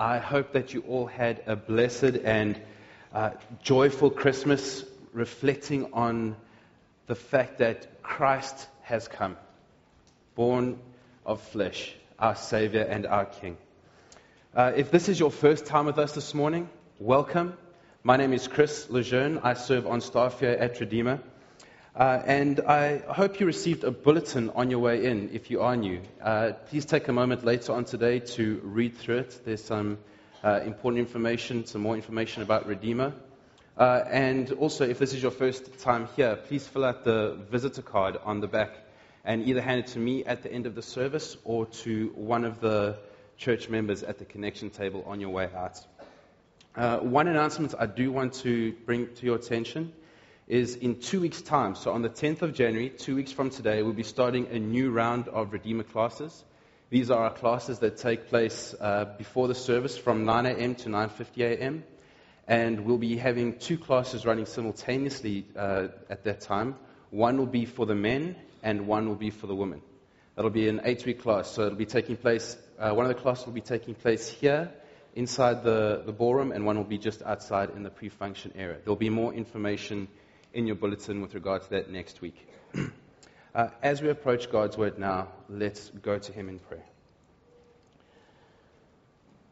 I hope that you all had a blessed and uh, joyful Christmas, reflecting on the fact that Christ has come, born of flesh, our Savior and our King. Uh, if this is your first time with us this morning, welcome. My name is Chris Lejeune. I serve on staff here at Redeemer. Uh, and I hope you received a bulletin on your way in if you are new. Uh, please take a moment later on today to read through it. There's some uh, important information, some more information about Redeemer. Uh, and also, if this is your first time here, please fill out the visitor card on the back and either hand it to me at the end of the service or to one of the church members at the connection table on your way out. Uh, one announcement I do want to bring to your attention is in two weeks' time. So on the 10th of January, two weeks from today, we'll be starting a new round of Redeemer classes. These are our classes that take place uh, before the service from 9 a.m. to 9:50 a.m. And we'll be having two classes running simultaneously uh, at that time. One will be for the men, and one will be for the women. That'll be an eight-week class. So it'll be taking place. Uh, one of the classes will be taking place here inside the, the ballroom, and one will be just outside in the pre-function area. There'll be more information in your bulletin with regard to that next week. uh, as we approach God's word now, let's go to Him in prayer.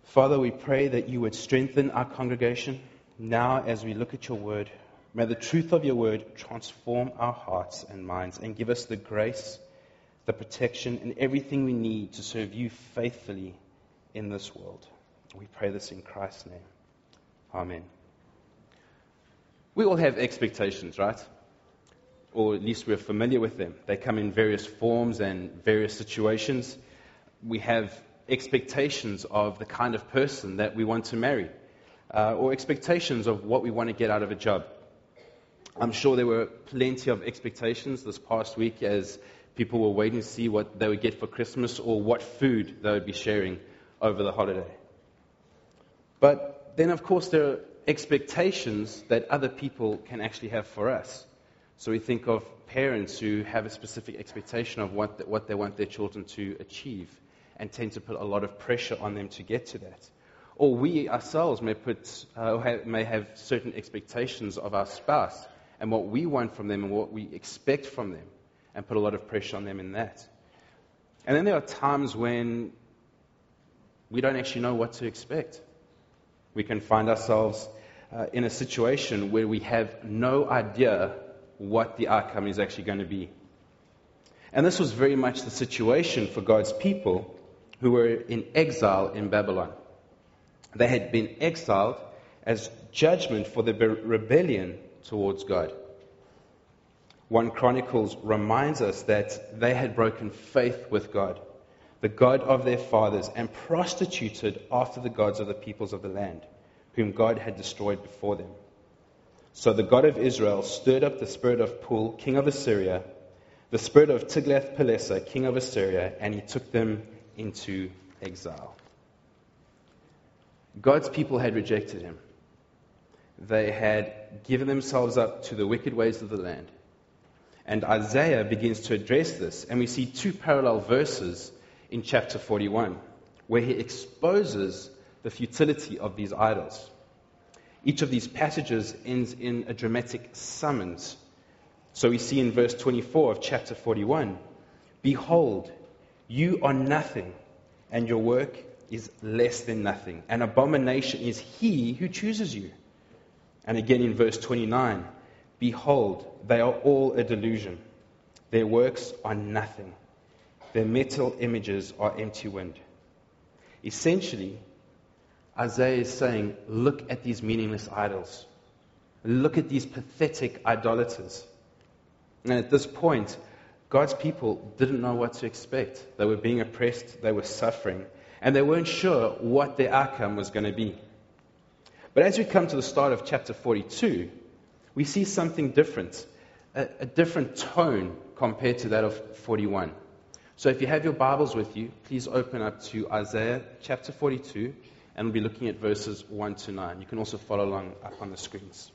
Father, we pray that you would strengthen our congregation now as we look at your word. May the truth of your word transform our hearts and minds and give us the grace, the protection, and everything we need to serve you faithfully in this world. We pray this in Christ's name. Amen. We all have expectations, right? Or at least we're familiar with them. They come in various forms and various situations. We have expectations of the kind of person that we want to marry, uh, or expectations of what we want to get out of a job. I'm sure there were plenty of expectations this past week as people were waiting to see what they would get for Christmas or what food they would be sharing over the holiday. But then, of course, there are expectations that other people can actually have for us. So we think of parents who have a specific expectation of what, what they want their children to achieve and tend to put a lot of pressure on them to get to that. Or we ourselves may, put, uh, may have certain expectations of our spouse and what we want from them and what we expect from them and put a lot of pressure on them in that. And then there are times when we don't actually know what to expect. We can find ourselves uh, in a situation where we have no idea what the outcome is actually going to be. And this was very much the situation for God's people who were in exile in Babylon. They had been exiled as judgment for their rebellion towards God. 1 Chronicles reminds us that they had broken faith with God, the God of their fathers, and prostituted after the gods of the peoples of the land whom God had destroyed before them. So the God of Israel stirred up the spirit of Pul, king of Assyria, the spirit of Tiglath-Pileser, king of Assyria, and he took them into exile. God's people had rejected him. They had given themselves up to the wicked ways of the land. And Isaiah begins to address this, and we see two parallel verses in chapter 41, where he exposes the futility of these idols. Each of these passages ends in a dramatic summons. So we see in verse 24 of chapter 41 Behold, you are nothing, and your work is less than nothing. An abomination is he who chooses you. And again in verse 29 Behold, they are all a delusion. Their works are nothing. Their metal images are empty wind. Essentially, Isaiah is saying, Look at these meaningless idols. Look at these pathetic idolaters. And at this point, God's people didn't know what to expect. They were being oppressed, they were suffering, and they weren't sure what their outcome was going to be. But as we come to the start of chapter 42, we see something different, a, a different tone compared to that of 41. So if you have your Bibles with you, please open up to Isaiah chapter 42 and we'll be looking at verses 1 to 9. You can also follow along up on the screens.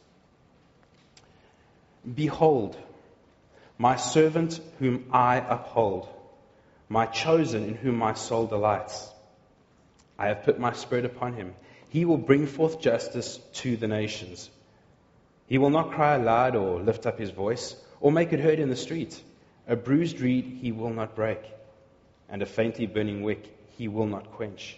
Behold, my servant whom I uphold, my chosen in whom my soul delights. I have put my spirit upon him. He will bring forth justice to the nations. He will not cry aloud or lift up his voice or make it heard in the street. A bruised reed he will not break, and a faintly burning wick he will not quench.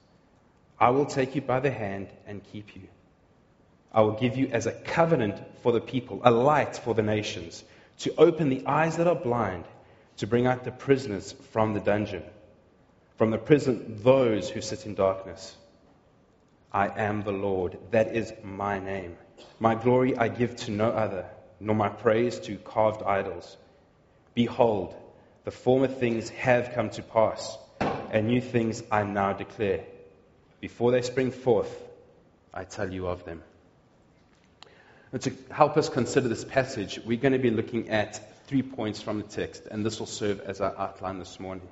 I will take you by the hand and keep you. I will give you as a covenant for the people, a light for the nations, to open the eyes that are blind, to bring out the prisoners from the dungeon from the prison those who sit in darkness. I am the Lord. That is my name. My glory I give to no other, nor my praise to carved idols. Behold, the former things have come to pass, and new things I now declare. Before they spring forth, I tell you of them. And to help us consider this passage, we're going to be looking at three points from the text, and this will serve as our outline this morning.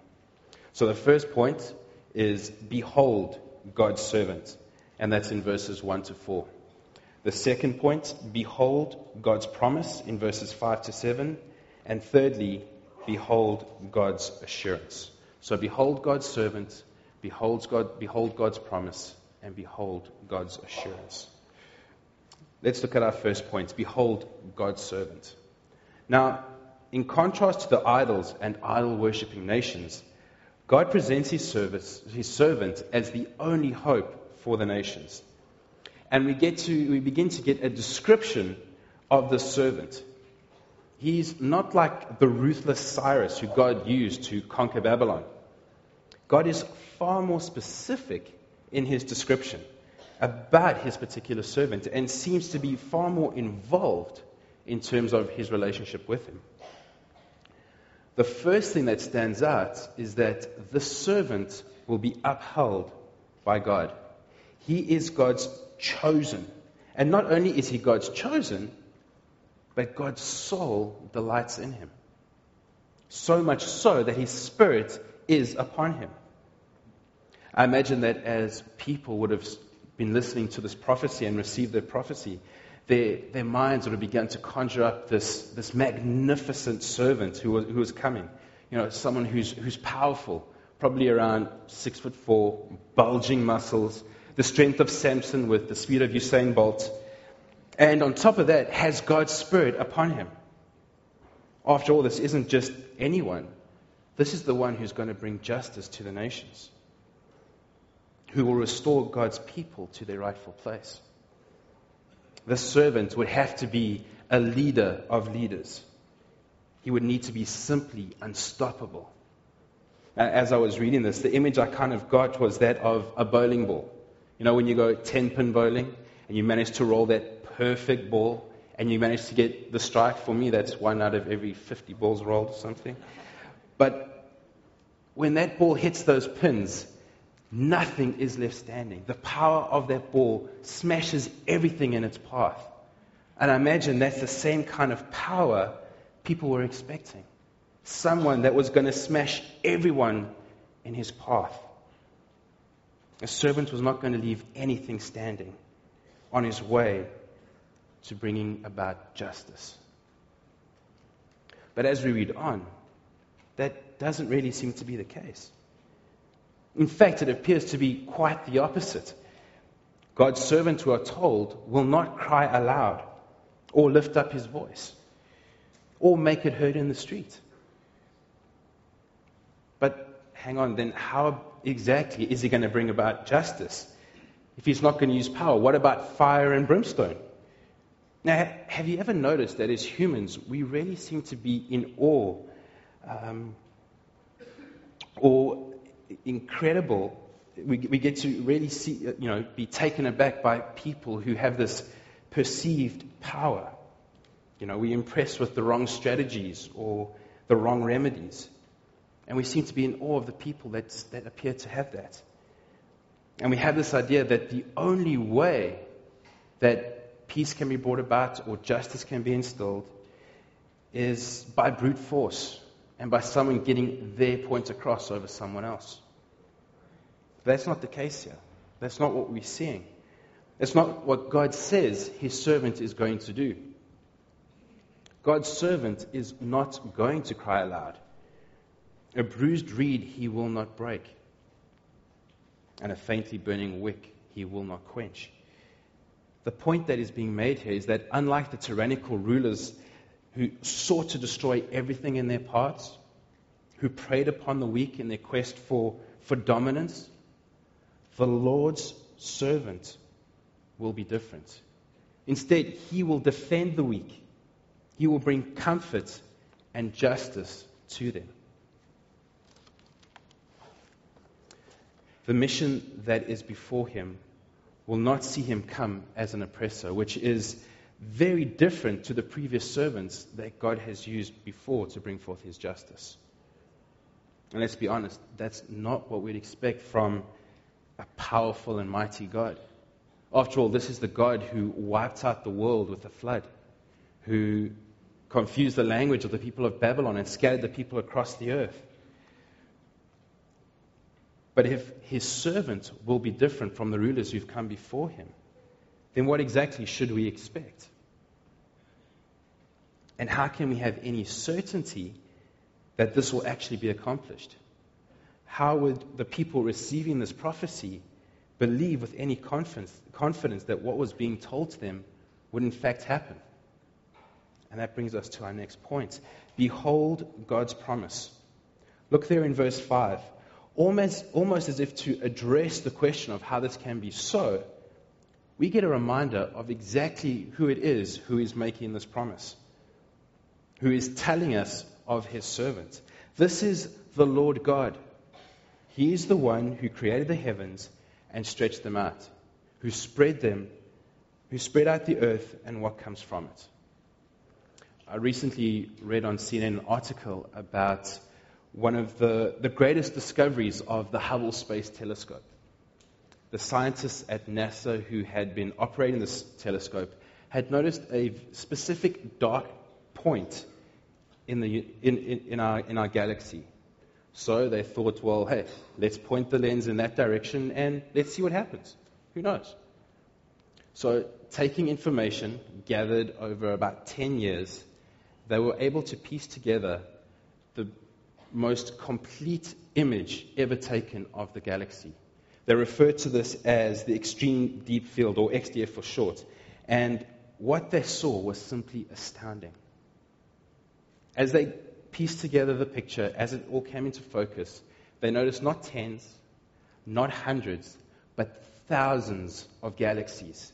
So the first point is behold God's servant, and that's in verses 1 to 4. The second point, behold God's promise in verses 5 to 7. And thirdly, behold God's assurance. So behold God's servant, behold, God, behold God's promise, and behold God's assurance. Let's look at our first point. Behold God's servant. Now, in contrast to the idols and idol worshipping nations, God presents his, service, his servant as the only hope for the nations. And we, get to, we begin to get a description of the servant. He's not like the ruthless Cyrus who God used to conquer Babylon. God is far more specific in his description about his particular servant and seems to be far more involved in terms of his relationship with him. The first thing that stands out is that the servant will be upheld by God. He is God's chosen. And not only is he God's chosen, but God's soul delights in him. So much so that his spirit is upon him. I imagine that as people would have been listening to this prophecy and received their prophecy, their, their minds would have begun to conjure up this, this magnificent servant who was, who was coming. You know, someone who's, who's powerful, probably around six foot four, bulging muscles, the strength of Samson with the speed of Usain Bolt. And on top of that, has God's Spirit upon him. After all, this isn't just anyone. This is the one who's going to bring justice to the nations, who will restore God's people to their rightful place the servant would have to be a leader of leaders. He would need to be simply unstoppable. As I was reading this, the image I kind of got was that of a bowling ball. You know, when you go 10 pin bowling and you manage to roll that perfect ball and you manage to get the strike, for me, that's one out of every 50 balls rolled or something. But when that ball hits those pins, nothing is left standing. The power of that ball smashes everything in its path. And I imagine that's the same kind of power people were expecting. Someone that was going to smash everyone in his path. A servant was not going to leave anything standing on his way to bringing about justice. But as we read on, that doesn't really seem to be the case. In fact, it appears to be quite the opposite. God's servants, who are told, will not cry aloud or lift up his voice or make it heard in the street. But hang on, then how exactly is he going to bring about justice? If he's not going to use power, what about fire and brimstone? Now, have you ever noticed that as humans, we really seem to be in awe um, or incredible. We, we get to really see, you know, be taken aback by people who have this perceived power. You know, we're impressed with the wrong strategies or the wrong remedies. And we seem to be in awe of the people that, that appear to have that. And we have this idea that the only way that peace can be brought about or justice can be instilled is by brute force and by someone getting their point across over someone else. That's not the case here. That's not what we're seeing. That's not what God says his servant is going to do. God's servant is not going to cry aloud. A bruised reed he will not break, and a faintly burning wick he will not quench. The point that is being made here is that unlike the tyrannical rulers who sought to destroy everything in their paths, who preyed upon the weak in their quest for, for dominance, the Lord's servant will be different. Instead, he will defend the weak, he will bring comfort and justice to them. The mission that is before him will not see him come as an oppressor, which is very different to the previous servants that God has used before to bring forth his justice. And let's be honest, that's not what we'd expect from a powerful and mighty God. After all, this is the God who wiped out the world with a flood, who confused the language of the people of Babylon and scattered the people across the earth. But if his servant will be different from the rulers who've come before him, then what exactly should we expect? And how can we have any certainty that this will actually be accomplished? How would the people receiving this prophecy believe with any confidence, confidence that what was being told to them would in fact happen? And that brings us to our next point. Behold God's promise. Look there in verse 5. Almost, almost as if to address the question of how this can be so, we get a reminder of exactly who it is who is making this promise who is telling us of his servant. This is the Lord God. He is the one who created the heavens and stretched them out, who spread them, who spread out the earth and what comes from it. I recently read on CNN an article about one of the, the greatest discoveries of the Hubble Space Telescope. The scientists at NASA who had been operating this telescope had noticed a specific dark point in, the, in, in, in, our, in our galaxy. So they thought, well, hey, let's point the lens in that direction and let's see what happens. Who knows? So, taking information gathered over about 10 years, they were able to piece together the most complete image ever taken of the galaxy. They refer to this as the Extreme Deep Field, or XDF for short. And what they saw was simply astounding. As they pieced together the picture, as it all came into focus, they noticed not tens, not hundreds, but thousands of galaxies,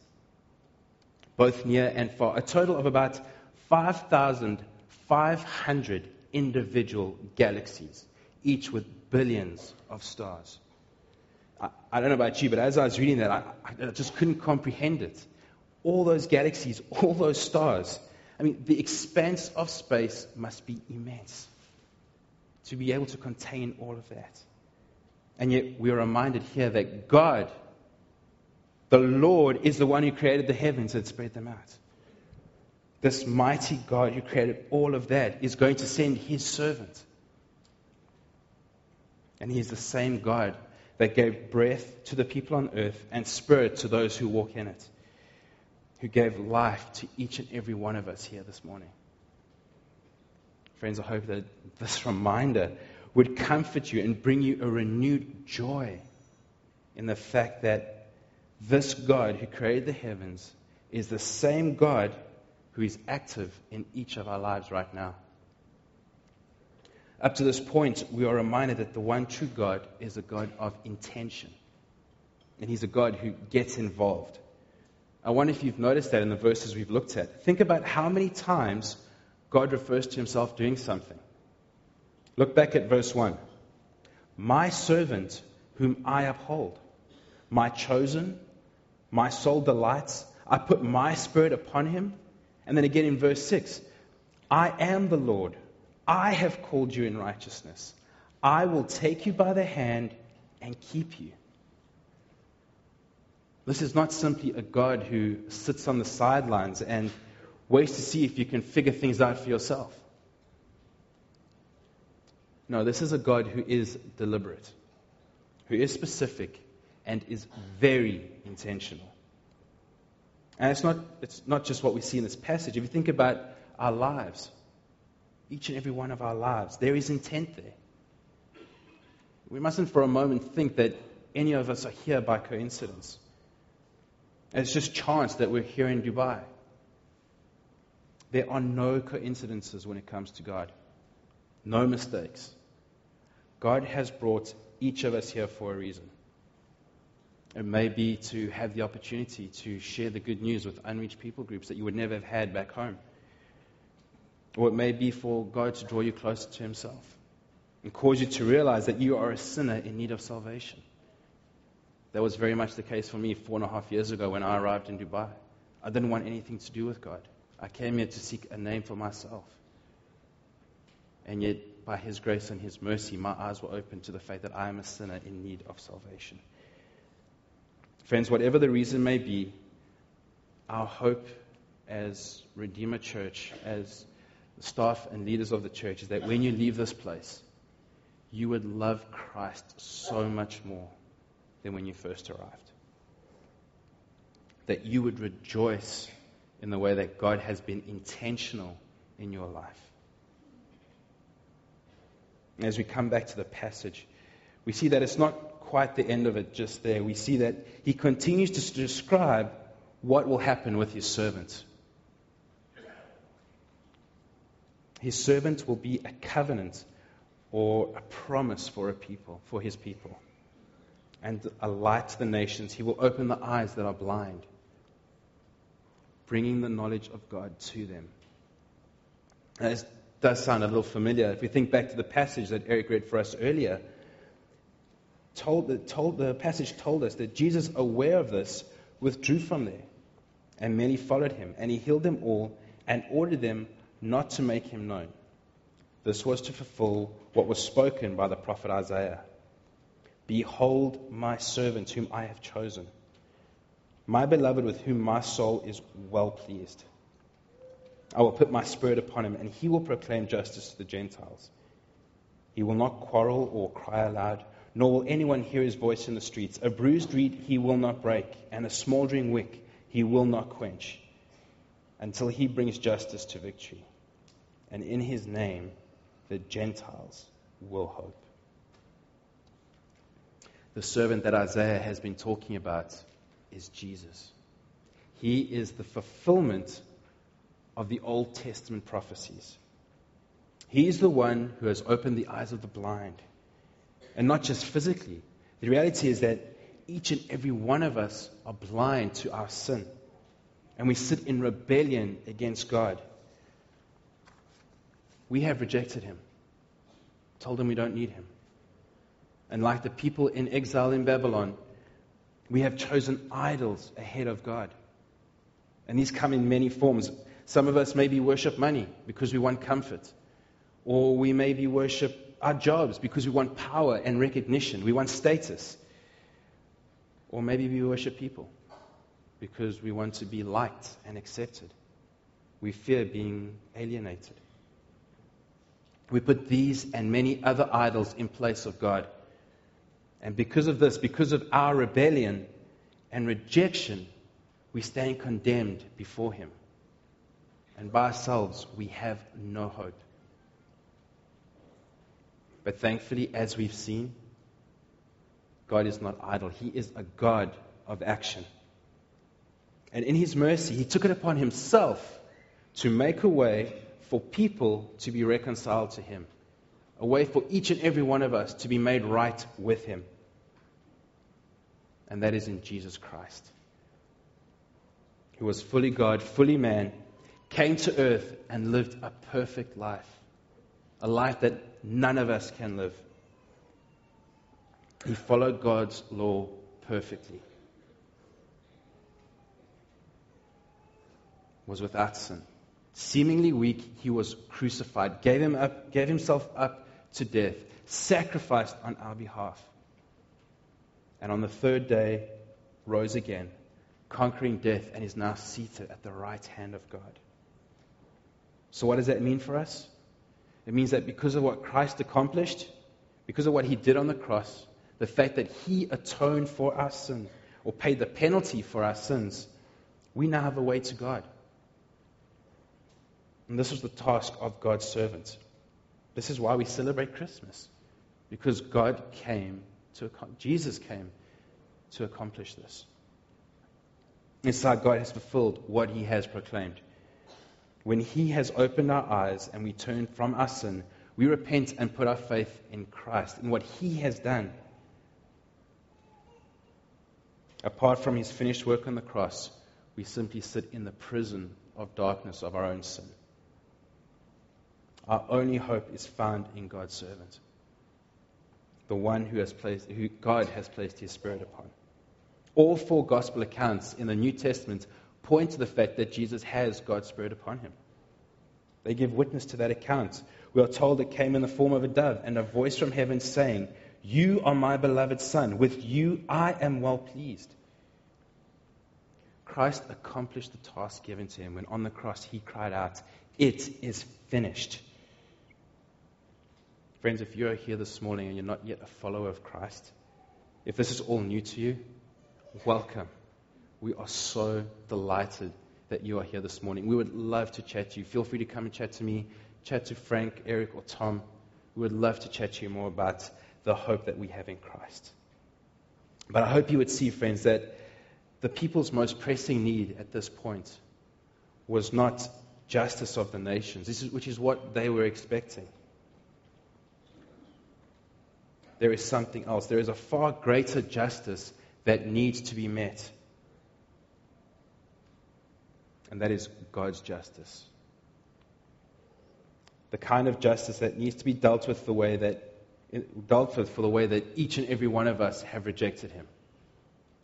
both near and far. A total of about 5,500 individual galaxies, each with billions of stars. I, I, don't know about you, but as I was reading that, I, I just couldn't comprehend it. All those galaxies, all those stars. I mean, the expanse of space must be immense to be able to contain all of that. And yet, we are reminded here that God, the Lord, is the one who created the heavens and spread them out. This mighty God who created all of that is going to send his servant. And he is the same God that gave breath to the people on earth and spirit to those who walk in it who gave life to each and every one of us here this morning. Friends, I hope that this reminder would comfort you and bring you a renewed joy in the fact that this God who created the heavens is the same God who is active in each of our lives right now. Up to this point, we are reminded that the one true God is a God of intention. And He's a God who gets involved. I wonder if you've noticed that in the verses we've looked at. Think about how many times God refers to himself doing something. Look back at verse 1. My servant, whom I uphold, my chosen, my soul delights. I put my spirit upon him. And then again in verse 6 I am the Lord. I have called you in righteousness. I will take you by the hand and keep you. This is not simply a God who sits on the sidelines and waits to see if you can figure things out for yourself. No, this is a God who is deliberate, who is specific, and is very intentional. And it's not, it's not just what we see in this passage. If you think about our lives, each and every one of our lives, there is intent there. We mustn't for a moment think that any of us are here by coincidence. It's just chance that we're here in Dubai. There are no coincidences when it comes to God, no mistakes. God has brought each of us here for a reason. It may be to have the opportunity to share the good news with unreached people groups that you would never have had back home. Or it may be for God to draw you closer to Himself and cause you to realize that you are a sinner in need of salvation. That was very much the case for me four and a half years ago when I arrived in Dubai. I didn't want anything to do with God. I came here to seek a name for myself. And yet, by His grace and His mercy, my eyes were opened to the fact that I am a sinner in need of salvation. Friends, whatever the reason may be, our hope as Redeemer Church, as staff and leaders of the church, is that when you leave this place, you would love Christ so much more than when you first arrived. That you would rejoice in the way that God has been intentional in your life. As we come back to the passage, we see that it's not quite the end of it just there. We see that he continues to describe what will happen with his servant. His servant will be a covenant or a promise for a people, for his people, and a light to the nations. He will open the eyes that are blind, bringing the knowledge of God to them. And it does sound a little familiar. If we think back to the passage that Eric read for us earlier, told, told, the passage told us that Jesus, aware of this, withdrew from there. And many followed him. And he healed them all and ordered them not to make him known. This was to fulfill what was spoken by the prophet Isaiah Behold, my servant whom I have chosen, my beloved with whom my soul is well pleased. I will put my spirit upon him, and he will proclaim justice to the Gentiles. He will not quarrel or cry aloud nor will anyone hear his voice in the streets. A bruised reed he will not break, and a smoldering wick he will not quench, until he brings justice to victory. And in his name the Gentiles will hope. The servant that Isaiah has been talking about is Jesus. He is the fulfillment of the Old Testament prophecies. He is the one who has opened the eyes of the blind and not just physically. The reality is that each and every one of us are blind to our sin. And we sit in rebellion against God. We have rejected Him, told Him we don't need Him. And like the people in exile in Babylon, we have chosen idols ahead of God. And these come in many forms. Some of us maybe worship money because we want comfort, or we maybe worship our jobs because we want power and recognition, we want status. Or maybe we worship people because we want to be liked and accepted. We fear being alienated. We put these and many other idols in place of God. And because of this, because of our rebellion and rejection, we stand condemned before Him. And by ourselves, we have no hope. But thankfully, as we've seen, God is not idle. He is a God of action. And in His mercy, He took it upon Himself to make a way for people to be reconciled to Him, a way for each and every one of us to be made right with Him. And that is in Jesus Christ, who was fully God, fully man, came to earth and lived a perfect life, a life that none of us can live. He followed God's law perfectly. Was without sin. Seemingly weak, he was crucified, gave, him up, gave himself up to death, sacrificed on our behalf. And on the third day, rose again conquering death, and is now seated at the right hand of God. So, what does that mean for us? It means that because of what Christ accomplished, because of what he did on the cross, the fact that he atoned for our sin or paid the penalty for our sins, we now have a way to God. And this was the task of God's servant. This is why we celebrate Christmas. Because God came to, Jesus came to accomplish this. It's like God has fulfilled what he has proclaimed. When he has opened our eyes and we turn from our sin, we repent and put our faith in Christ, in what he has done. Apart from his finished work on the cross, we simply sit in the prison of darkness of our own sin. Our only hope is found in God's servant, the one who, has placed, who God has placed his Spirit upon. All four gospel accounts in the New Testament point to the fact that Jesus has God's Spirit upon him. They give witness to that account. We are told it came in the form of a dove and a voice from heaven saying, You are my beloved Son. With you I am well pleased. Christ accomplished the task given to him when on the cross he cried out, It is finished. Friends, if you are here this morning and you're not yet a follower of Christ, if this is all new to you, welcome. We are so delighted that you are here this morning. We would love to chat to you. Feel free to come and chat to me, chat to Frank, Eric, or Tom. We would love to chat to you more about the hope that we have in Christ. But I hope you would see, friends, that the people's most pressing need at this point was not justice of the nations, which is what they were expecting there is something else. There is a far greater justice that needs to be met. And that is God's justice. The kind of justice that needs to be dealt with the way that dealt with for the way that each and every one of us have rejected him.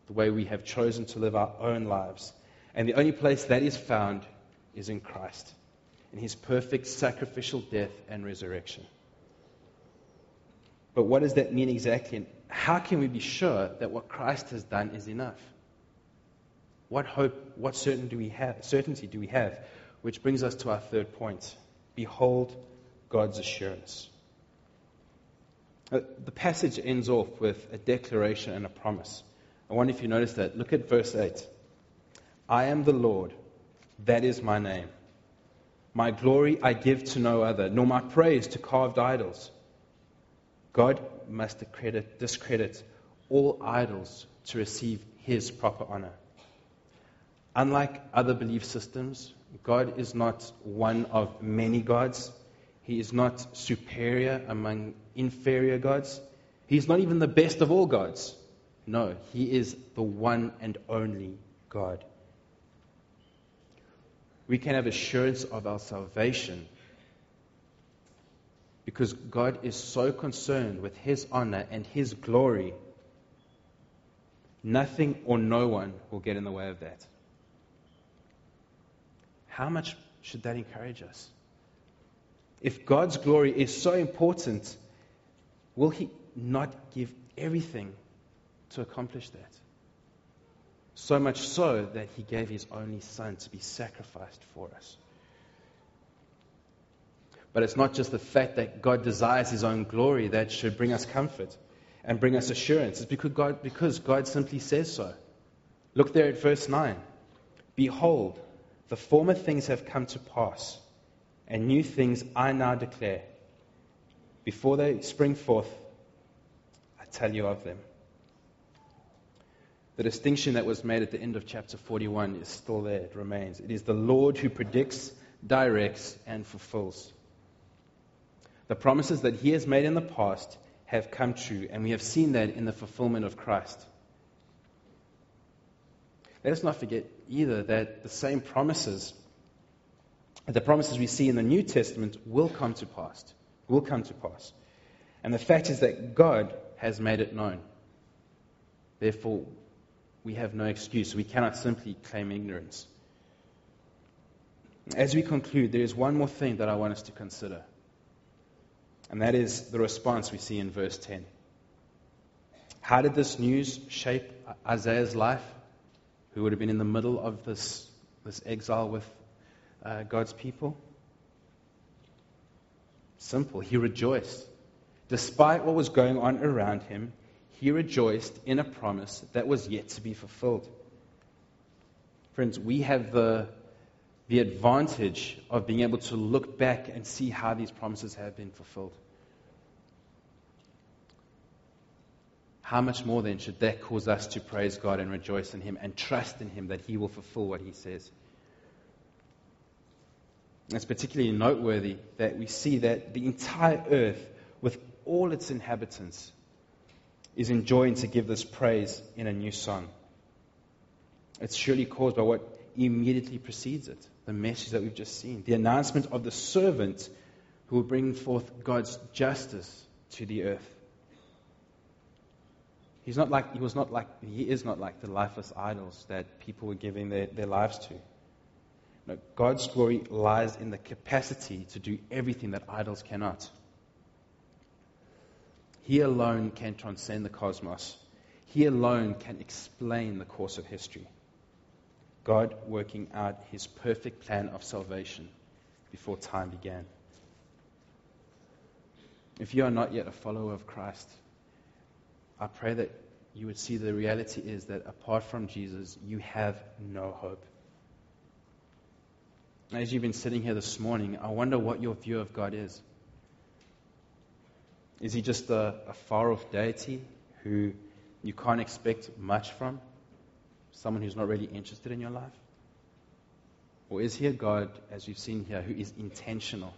The way we have chosen to live our own lives. And the only place that is found is in Christ, in his perfect sacrificial death and resurrection. But what does that mean exactly? And how can we be sure that what Christ has done is enough? What hope, what certainty do we have, certainty do we have? Which brings us to our third point. Behold God's assurance. Uh, the passage ends off with a declaration and a promise. I wonder if you notice that. Look at verse 8. I am the Lord, that is my name. My glory I give to no other, nor my praise to carved idols. God must discredit, discredit all idols to receive his proper honor. Unlike other belief systems, God is not one of many gods. He is not superior among inferior gods. He is not even the best of all gods. No, he is the one and only God. We can have assurance of our salvation because God is so concerned with His honor and His glory, nothing or no one will get in the way of that. How much should that encourage us? If God's glory is so important, will He not give everything to accomplish that? So much so that He gave His only Son to be sacrificed for us. But it's not just the fact that God desires His own glory that should bring us comfort and bring us assurance. It's because God, because God simply says so. Look there at verse 9. Behold, the former things have come to pass, and new things I now declare. Before they spring forth, I tell you of them. The distinction that was made at the end of chapter 41 is still there, it remains. It is the Lord who predicts, directs, and fulfills. The promises that he has made in the past have come true, and we have seen that in the fulfillment of Christ. Let us not forget either that the same promises, the promises we see in the New Testament, will come to pass. Will come to pass. And the fact is that God has made it known. Therefore, we have no excuse. We cannot simply claim ignorance. As we conclude, there is one more thing that I want us to consider. And that is the response we see in verse 10. How did this news shape Isaiah's life? who would have been in the middle of this, this exile with uh, God's people? Simple. He rejoiced. Despite what was going on around him, he rejoiced in a promise that was yet to be fulfilled. Friends, we have the, the advantage of being able to look back and see how these promises have been fulfilled. How much more then should that cause us to praise God and rejoice in Him and trust in Him that He will fulfill what He says? It's particularly noteworthy that we see that the entire earth, with all its inhabitants, is enjoying to give this praise in a new song. It's surely caused by what immediately precedes it the message that we've just seen, the announcement of the servant who will bring forth God's justice to the earth. He's not like, he was not like, he is not like the lifeless idols that people were giving their, their lives to. No, God's glory lies in the capacity to do everything that idols cannot. He alone can transcend the cosmos. He alone can explain the course of history. God working out his perfect plan of salvation before time began. If you are not yet a follower of Christ, I pray that you would see the reality is that apart from Jesus, you have no hope. As you've been sitting here this morning, I wonder what your view of God is. Is he just a, a far off deity who you can't expect much from? Someone who's not really interested in your life? Or is he a God, as you've seen here, who is intentional?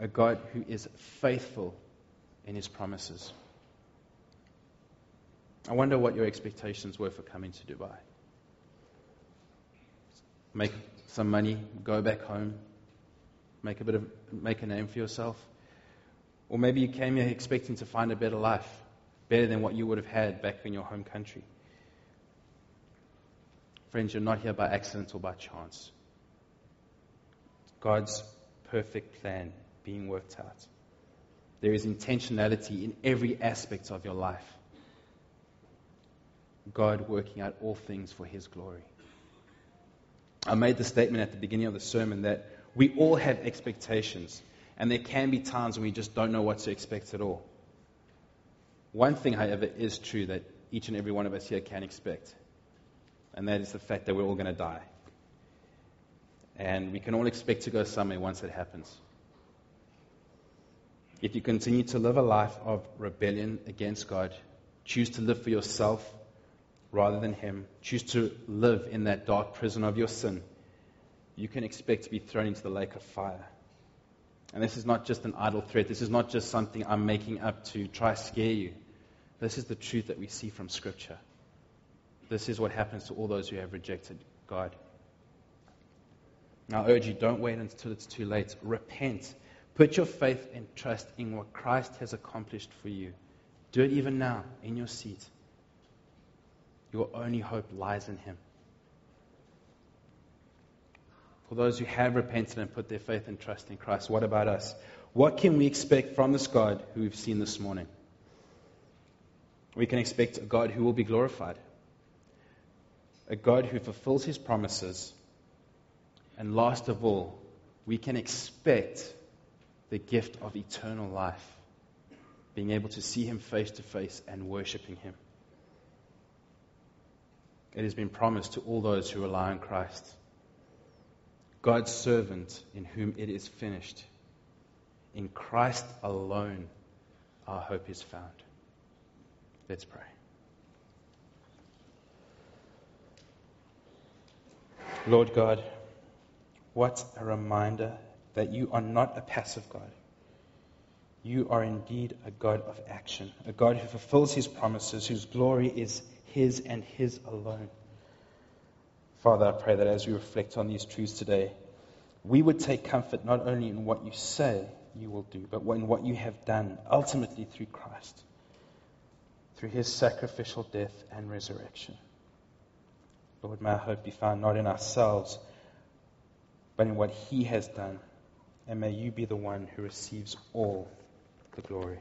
A God who is faithful in his promises? I wonder what your expectations were for coming to Dubai. Make some money, go back home, make a bit of make a name for yourself. Or maybe you came here expecting to find a better life, better than what you would have had back in your home country. Friends, you're not here by accident or by chance. God's perfect plan being worked out. There is intentionality in every aspect of your life. God working out all things for His glory. I made the statement at the beginning of the sermon that we all have expectations, and there can be times when we just don't know what to expect at all. One thing, however, is true that each and every one of us here can expect, and that is the fact that we're all going to die. And we can all expect to go somewhere once it happens. If you continue to live a life of rebellion against God, choose to live for yourself rather than Him, choose to live in that dark prison of your sin, you can expect to be thrown into the lake of fire. And this is not just an idle threat. This is not just something I'm making up to try to scare you. This is the truth that we see from Scripture. This is what happens to all those who have rejected God. Now, I urge you, don't wait until it's too late. Repent. Put your faith and trust in what Christ has accomplished for you. Do it even now, in your seat. Your only hope lies in Him. For those who have repented and put their faith and trust in Christ, what about us? What can we expect from this God who we've seen this morning? We can expect a God who will be glorified, a God who fulfills his promises, and last of all, we can expect the gift of eternal life, being able to see him face to face and worshiping him. It has been promised to all those who rely on Christ. God's servant in whom it is finished. In Christ alone, our hope is found. Let's pray. Lord God, what a reminder that you are not a passive God. You are indeed a God of action, a God who fulfills his promises, whose glory is his and His alone. Father, I pray that as we reflect on these truths today, we would take comfort not only in what you say you will do, but in what you have done ultimately through Christ, through his sacrificial death and resurrection. Lord, may our hope be found not in ourselves, but in what he has done. And may you be the one who receives all the glory.